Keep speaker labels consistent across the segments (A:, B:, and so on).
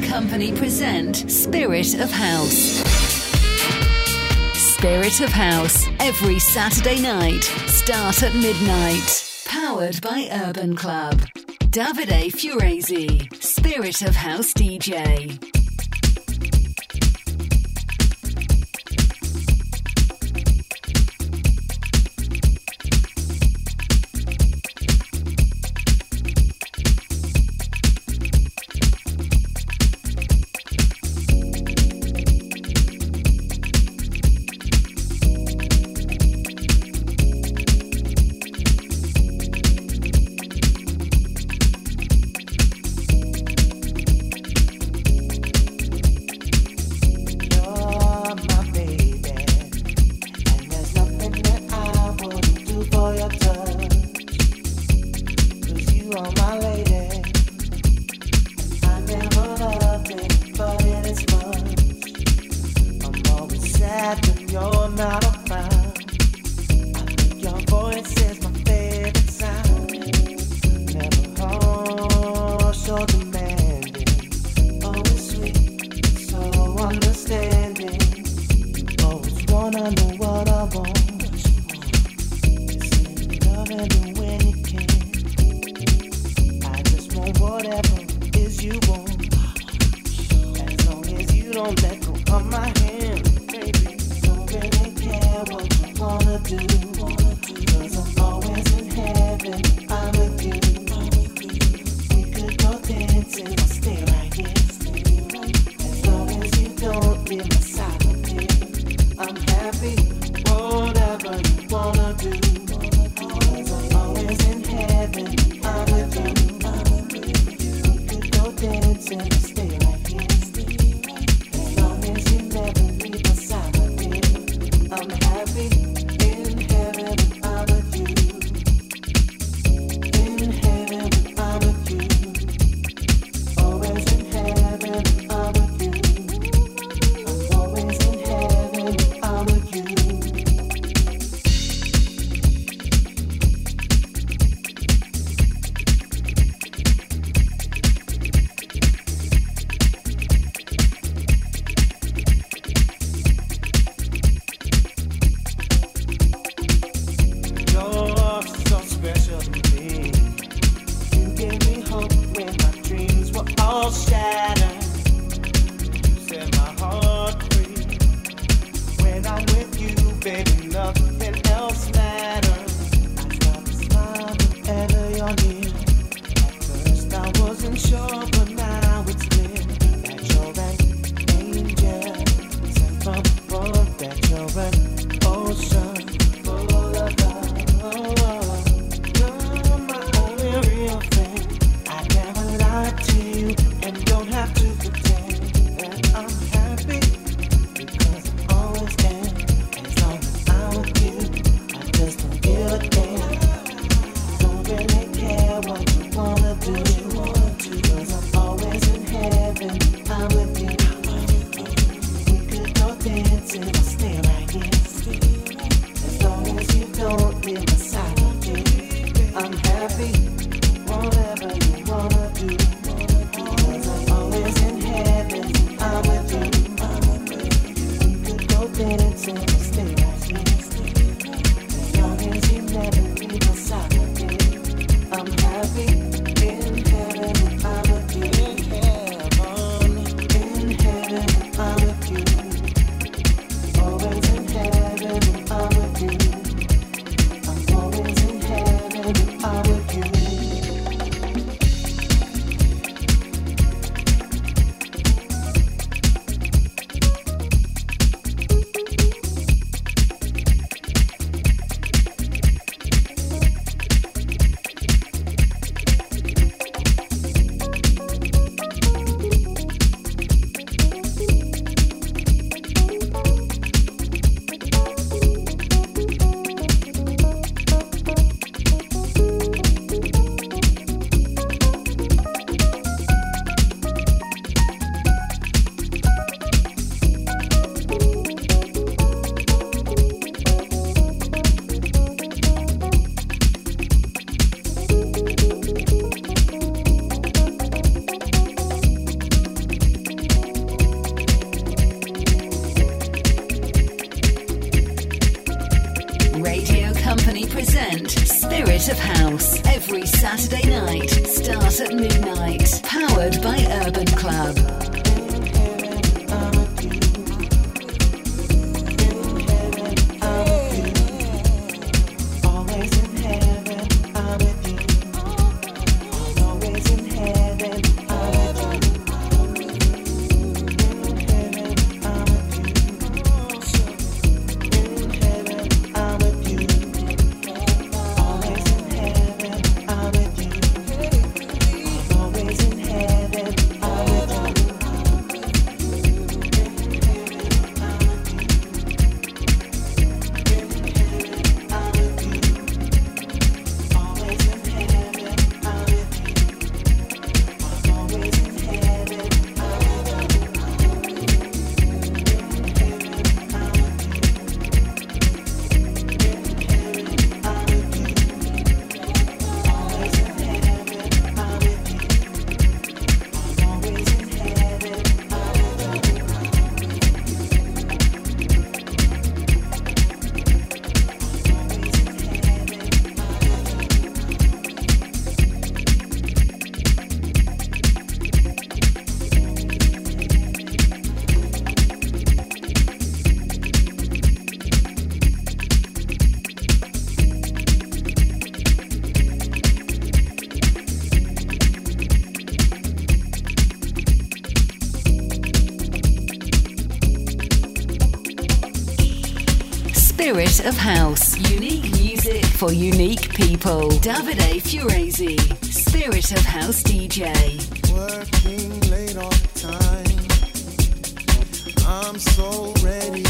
A: Company present Spirit of House. Spirit of House, every Saturday night, start at midnight. Powered by Urban Club. Davide Furezi, Spirit of House DJ.
B: me. At midnight. Powered by Urban Club. Of House. Unique music for unique people. Davide Furezi, Spirit of House DJ.
C: Working late all the time. I'm so ready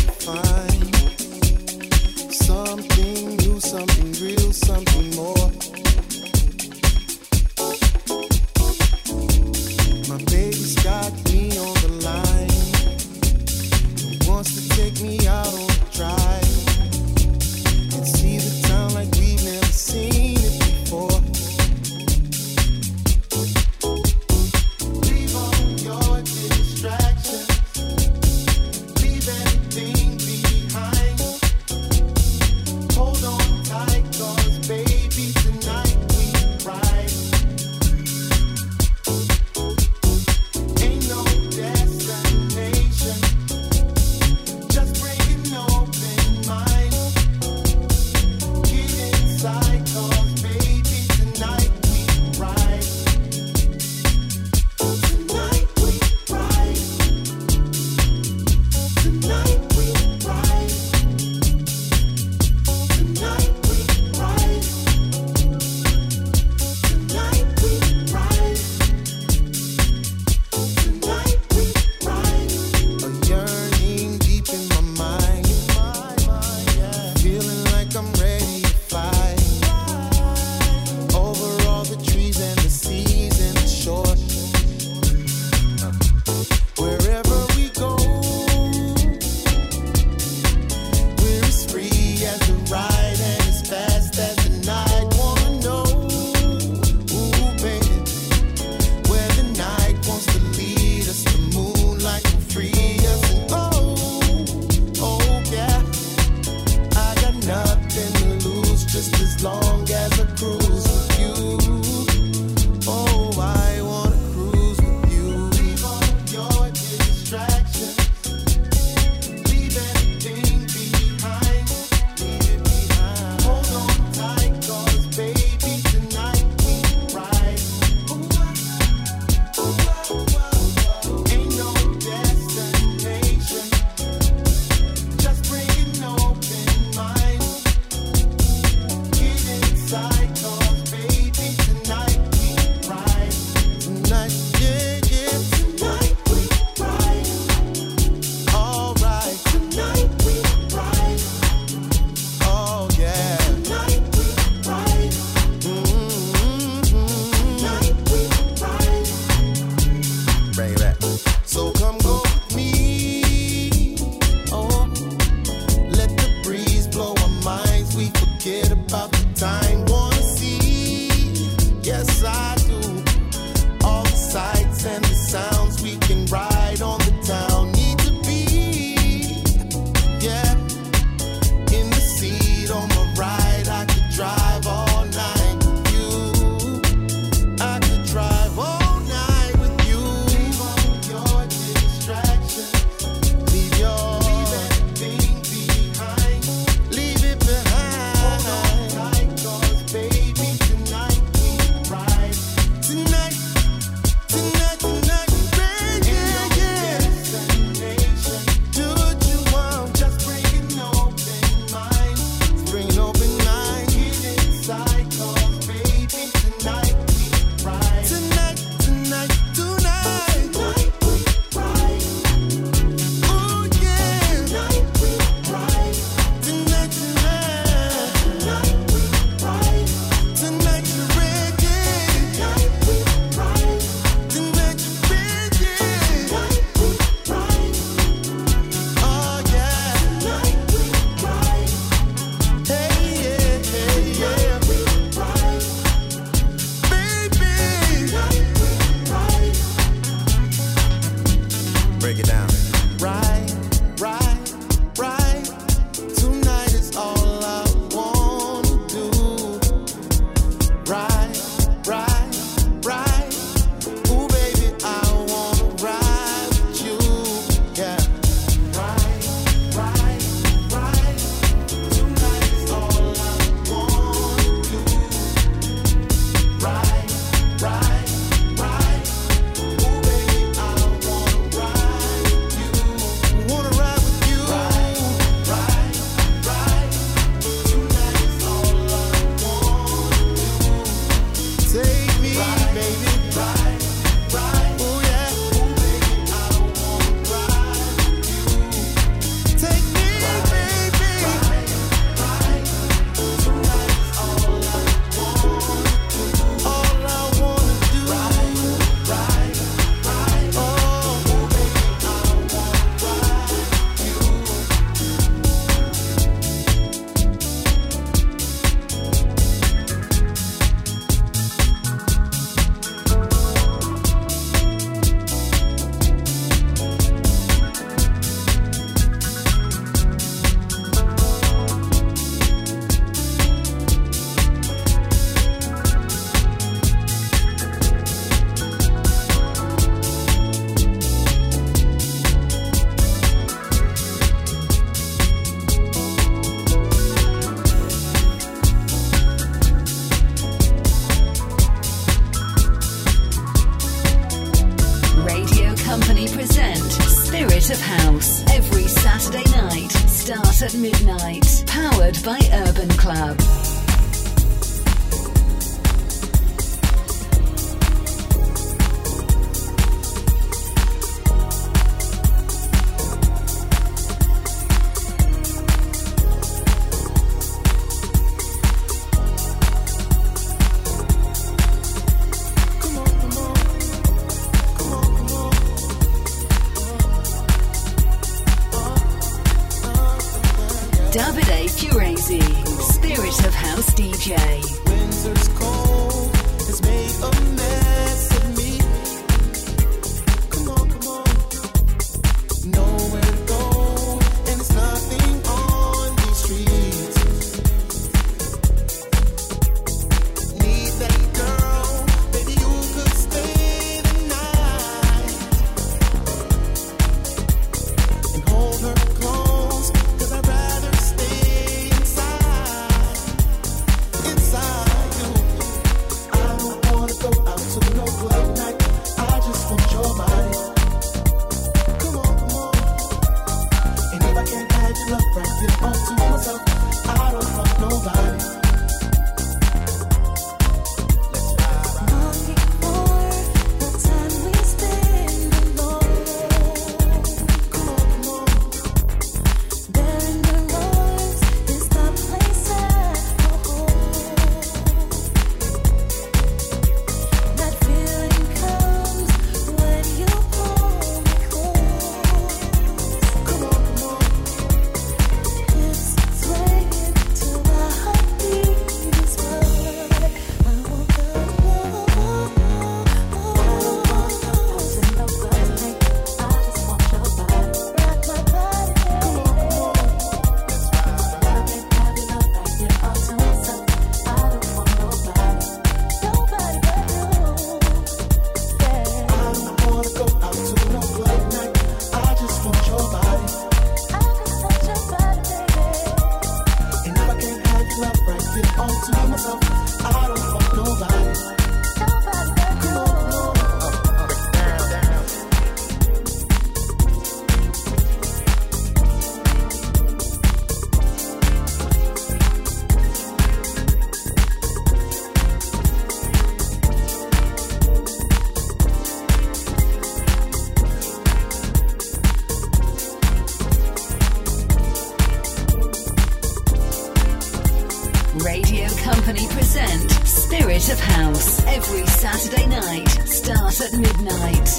C: Saturday night, starts at midnight.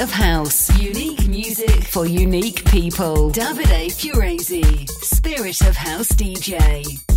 B: Of House. Unique music for unique people. Davide Furezi, Spirit of House DJ.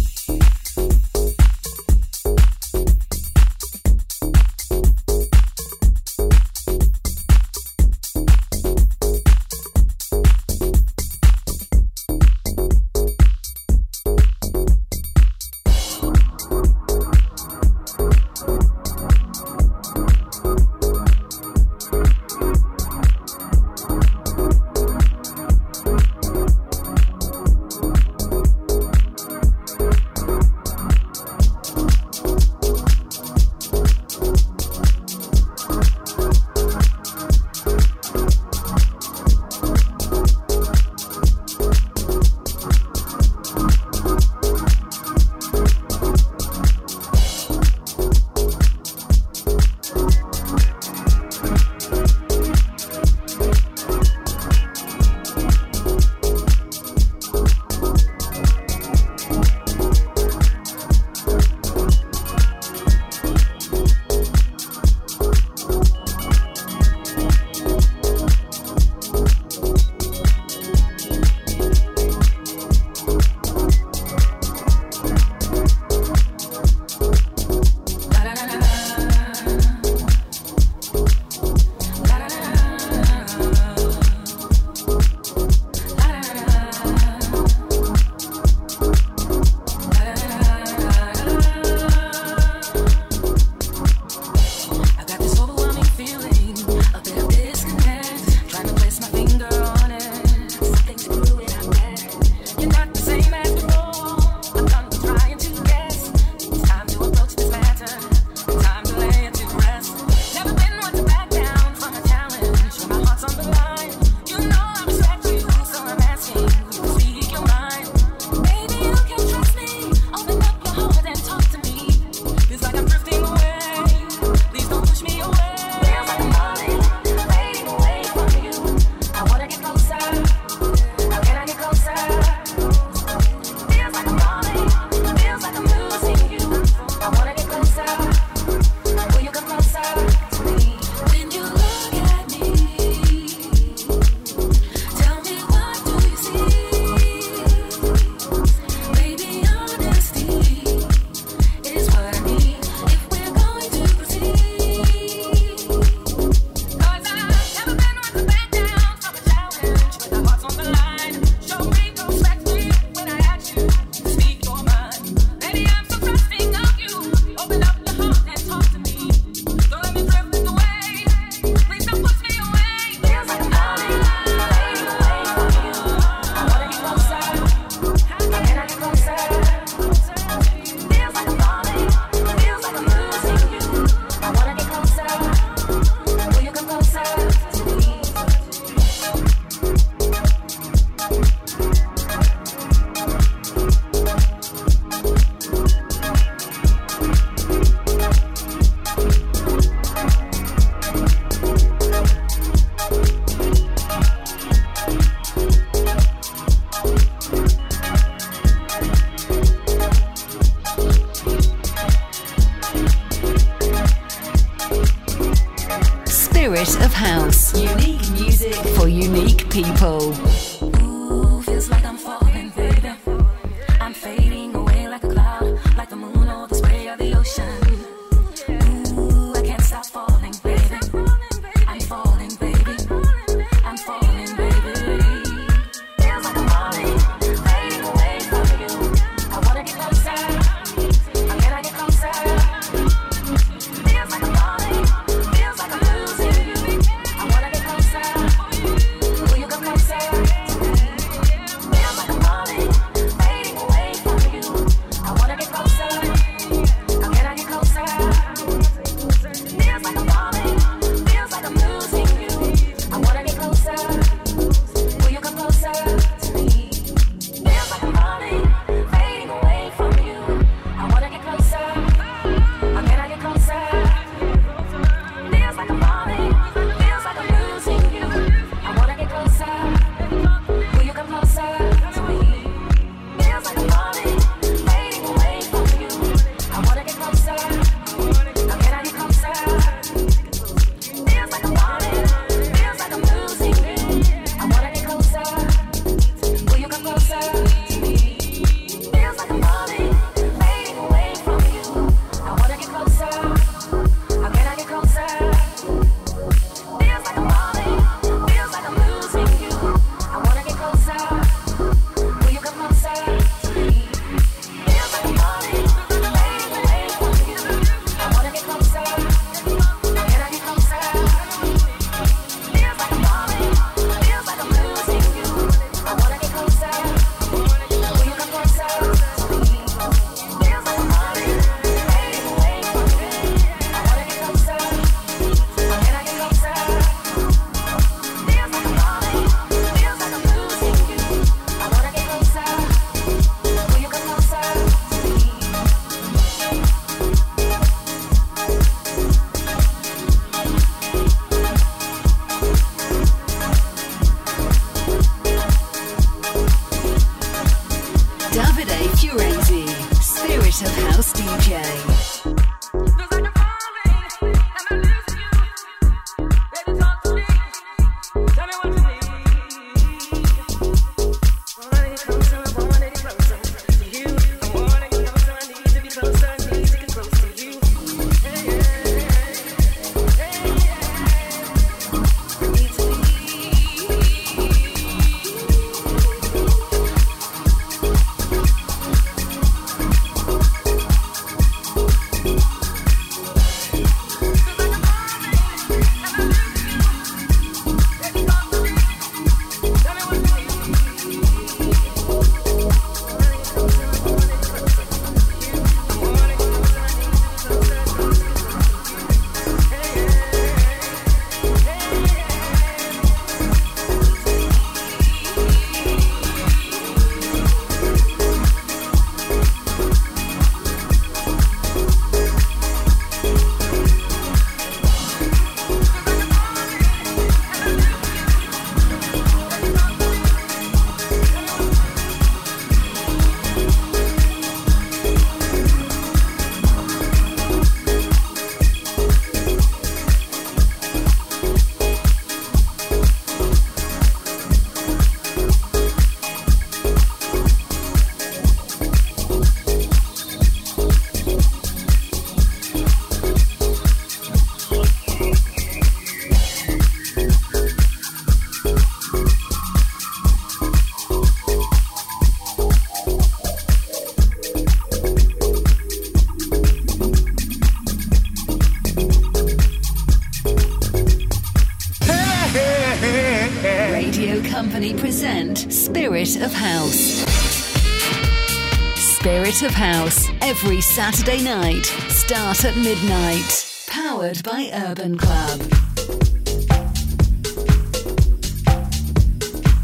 D: Every Saturday night, start at midnight. Powered by Urban Club.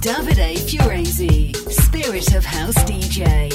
D: Davide Furezi, Spirit of House DJ.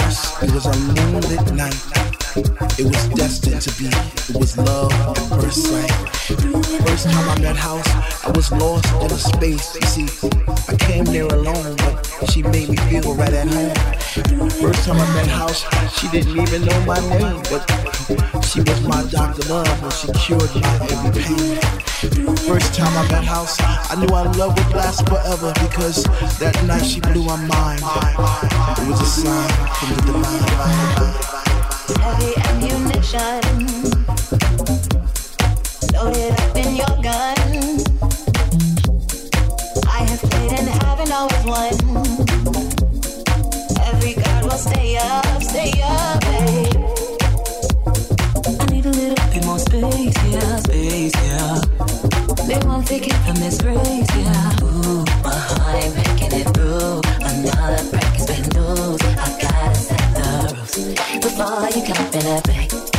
B: House,
E: it
C: was a moonlit night. It was destined to be. It was love at first sight. First time I met house, I was lost in a space. You see, I came there alone, but she made me feel right at home. First time I met house, she didn't even know my name, but she was my doctor love and she cured my every pain. First time I met house, I knew our love would last forever because that night she blew my mind. It was a sign from the divine.
E: Space, yeah, space, yeah. They won't take it from this race, yeah. Before you come in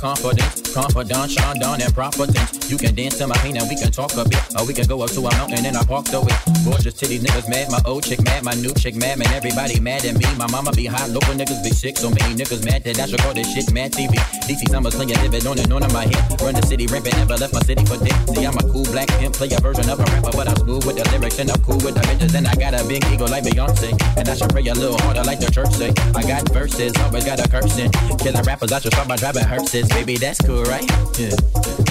F: confidence, confidant, Sean Don and proper things. You can dance to my pain and we can talk a bit, or we can go up to a mountain and I park the way. Gorgeous titties, niggas mad, my old chick mad, my new chick mad, man, everybody mad at me. My mama be hot, local niggas be sick, so many niggas mad that I should call this shit mad TV. DC Summers playing living on and on in my head. Run the city rampant, never left my city for dick. See, I'm a cool black pimp, play a version of a rapper, but I'm smooth with the lyrics and I'm cool with the bitches. And I got a big ego like Beyonce, and I should pray a little harder like the church say. I got verses, always got a cursing. Killing rappers, I should start by driving hearses. Baby, that's cool, right? Yeah.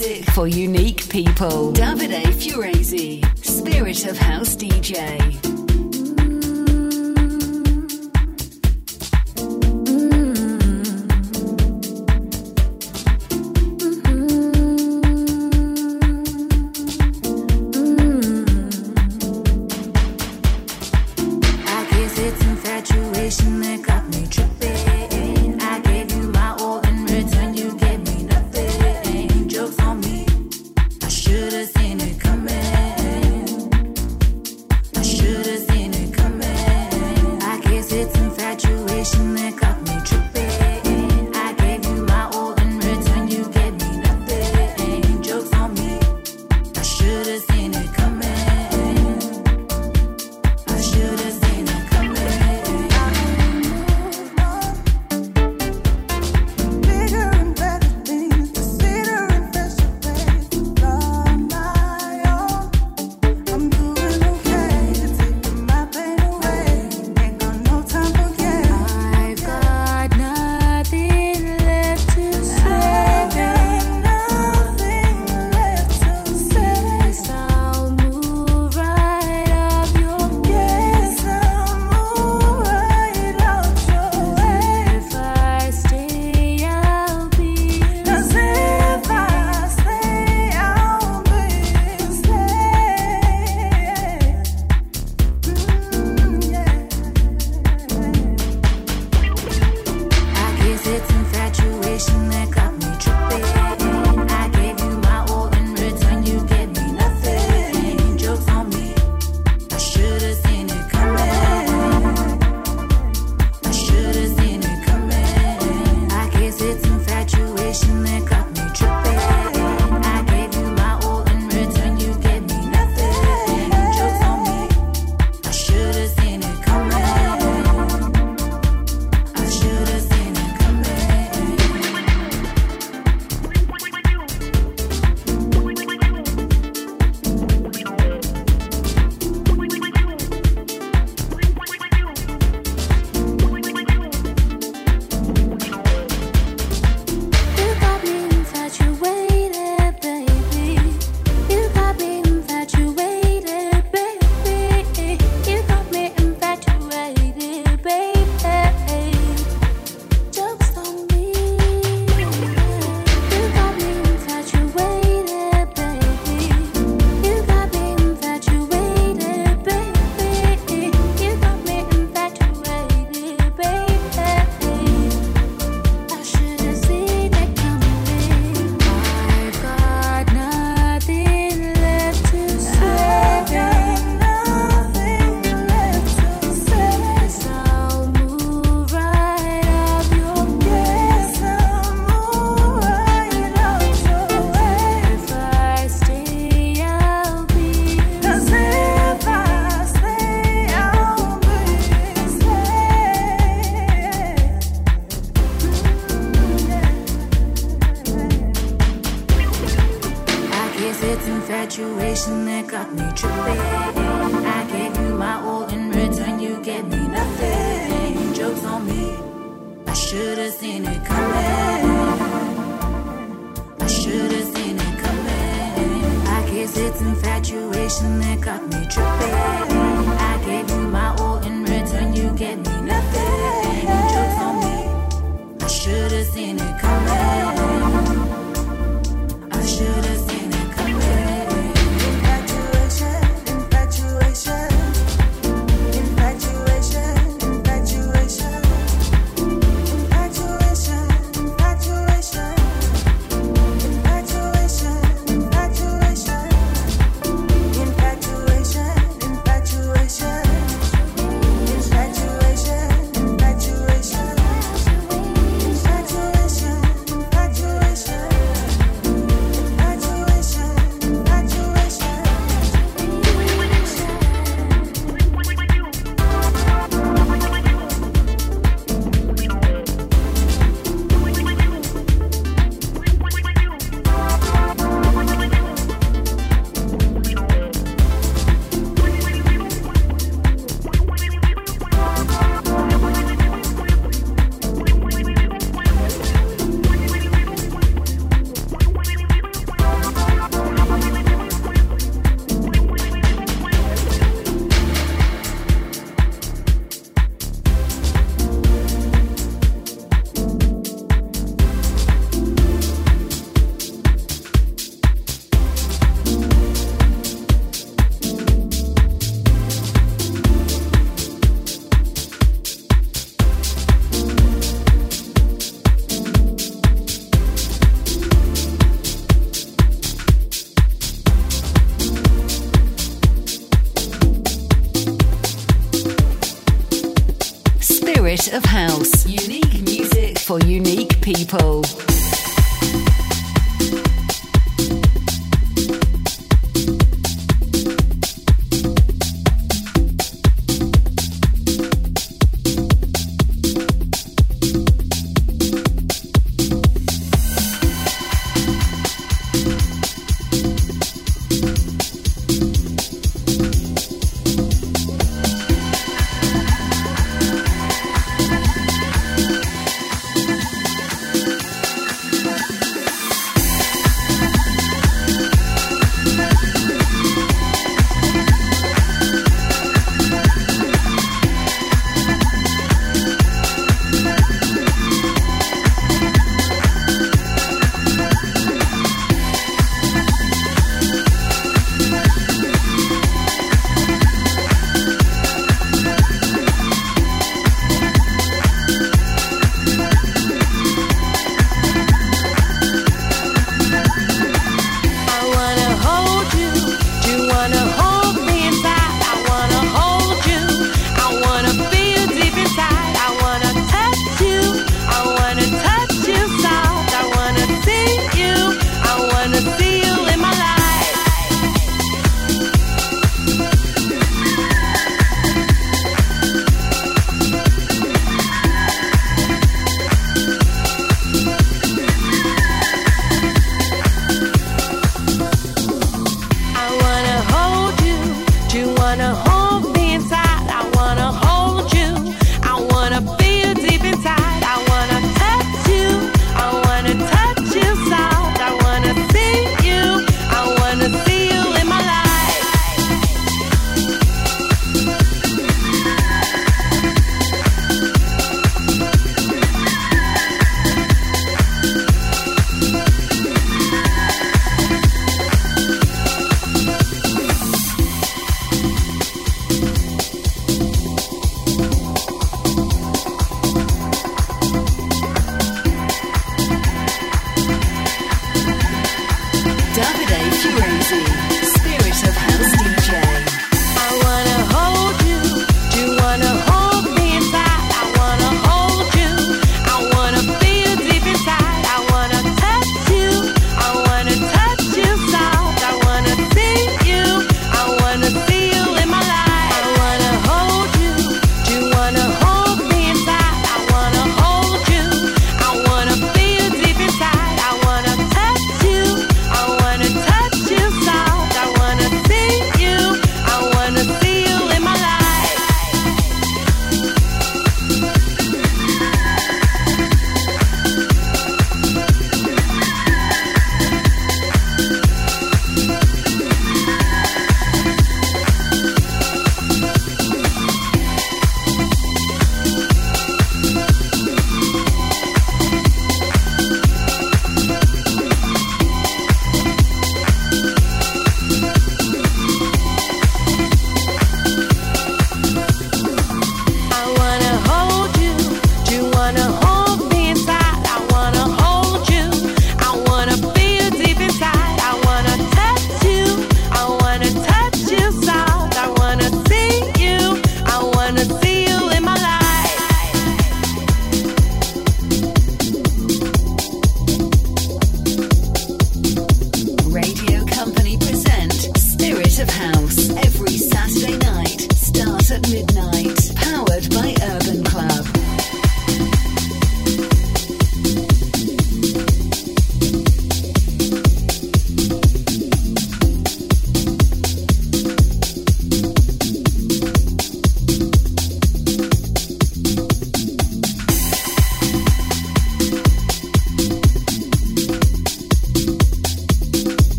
E: Music for unique people. Davide Furezi, Spirit of House DJ. guess it's infatuation that got me tripping. I gave you my all
B: in return, you gave me nothing. Jokes on me, I should've seen it coming. I should've
E: seen it coming. I guess
B: it's infatuation that got me tripping. I gave you my all in return, you
E: gave
G: me nothing. Jokes on me, I should've seen it coming.